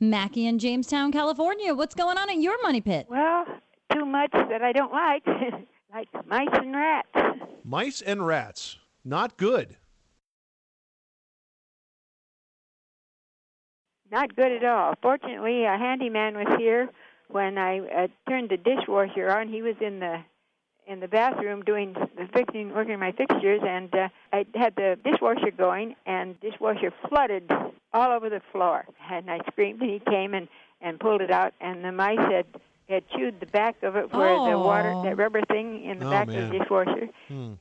Mackie in Jamestown, California. What's going on at your money pit? Well, too much that I don't like, like mice and rats. Mice and rats. Not good. Not good at all. Fortunately, a handyman was here when I uh, turned the dishwasher on. He was in the in the bathroom doing the fixing, working on my fixtures, and uh, I had the dishwasher going, and dishwasher flooded all over the floor. And I screamed, and he came and and pulled it out, and the mice had had chewed the back of it where the water, Oh. that rubber thing in the Oh, back man. of the dishwasher. Hmm.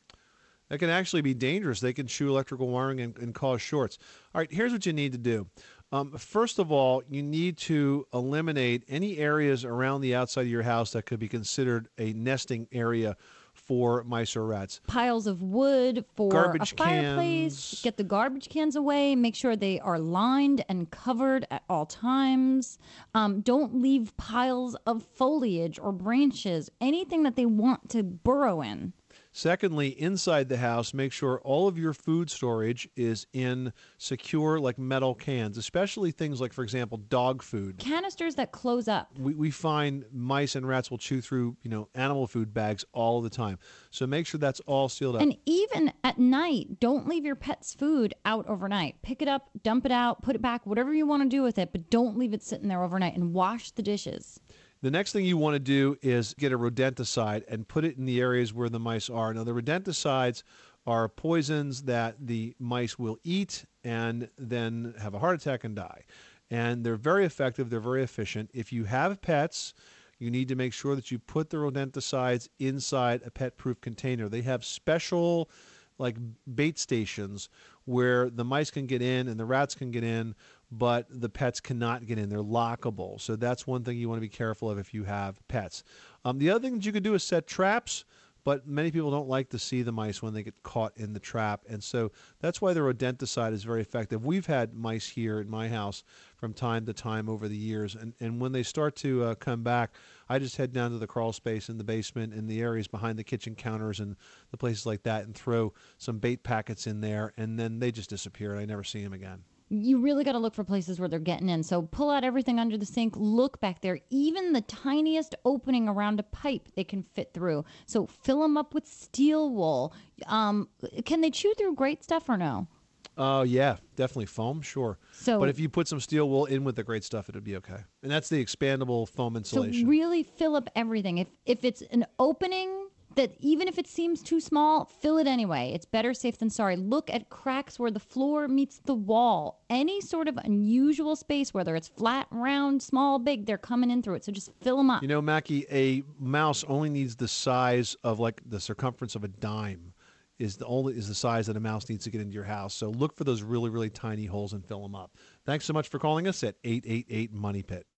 That can actually be dangerous. They can chew electrical wiring and, and cause shorts. All right, here's what you need to do. Um, first of all, you need to eliminate any areas around the outside of your house that could be considered a nesting area for mice or rats. Piles of wood for Garbage a fireplace. cans. Get the garbage cans away. Make sure they are lined and covered at all times. Um, don't leave piles of foliage or branches, anything that they want to burrow in. Secondly, inside the house, make sure all of your food storage is in secure, like metal cans, especially things like, for example, dog food. Canisters that close up. we, we find mice and rats will chew through you know animal food bags all the time so make sure that's all sealed up And even at night, don't leave your pet's food out overnight. Pick it up, dump it out, put it back, whatever you want to do with it, but don't leave it sitting there overnight and wash the dishes. The next thing you want to do is get a rodenticide and put it in the areas where the mice are. Now the rodenticides are poisons that the mice will eat and then have a heart attack and die. And they're very effective they're very efficient. If you have pets you need to make sure that you put the rodenticides inside a pet proof container. They have special like bait stations where the mice can get in and the rats can get in, but the pets cannot get in. They're lockable. So that's one thing you want to be careful of if you have pets. Um, the other thing that you can do is set traps, but many people don't like to see the mice when they get caught in the trap. And so that's why the rodenticide is very effective. We've had mice here in my house from time to time over the years. And, and when they start to uh, come back, I just head down to the crawl space in the basement in the areas behind the kitchen counters and the places like that and throw some bait packets in there. And then they just disappear and I never see them again. You really got to look for places where they're getting in. So pull out everything under the sink, look back there. Even the tiniest opening around a pipe they can fit through. So fill them up with steel wool. Um, can they chew through great stuff or no? Oh, yeah, definitely foam, sure. So- but if you put some steel wool in with the great stuff, it'd be okay. And that's the expandable foam insulation. So really fill up everything. If if it's an opening that even if it seems too small, fill it anyway. It's better safe than sorry. Look at cracks where the floor meets the wall. Any sort of unusual space, whether it's flat, round, small, big, they're coming in through it. So just fill them up. You know, Mackie, a mouse only needs the size of like the circumference of a dime. Is the only is the size that a mouse needs to get into your house. So look for those really really tiny holes and fill them up. Thanks so much for calling us at eight eight eight Money Pit.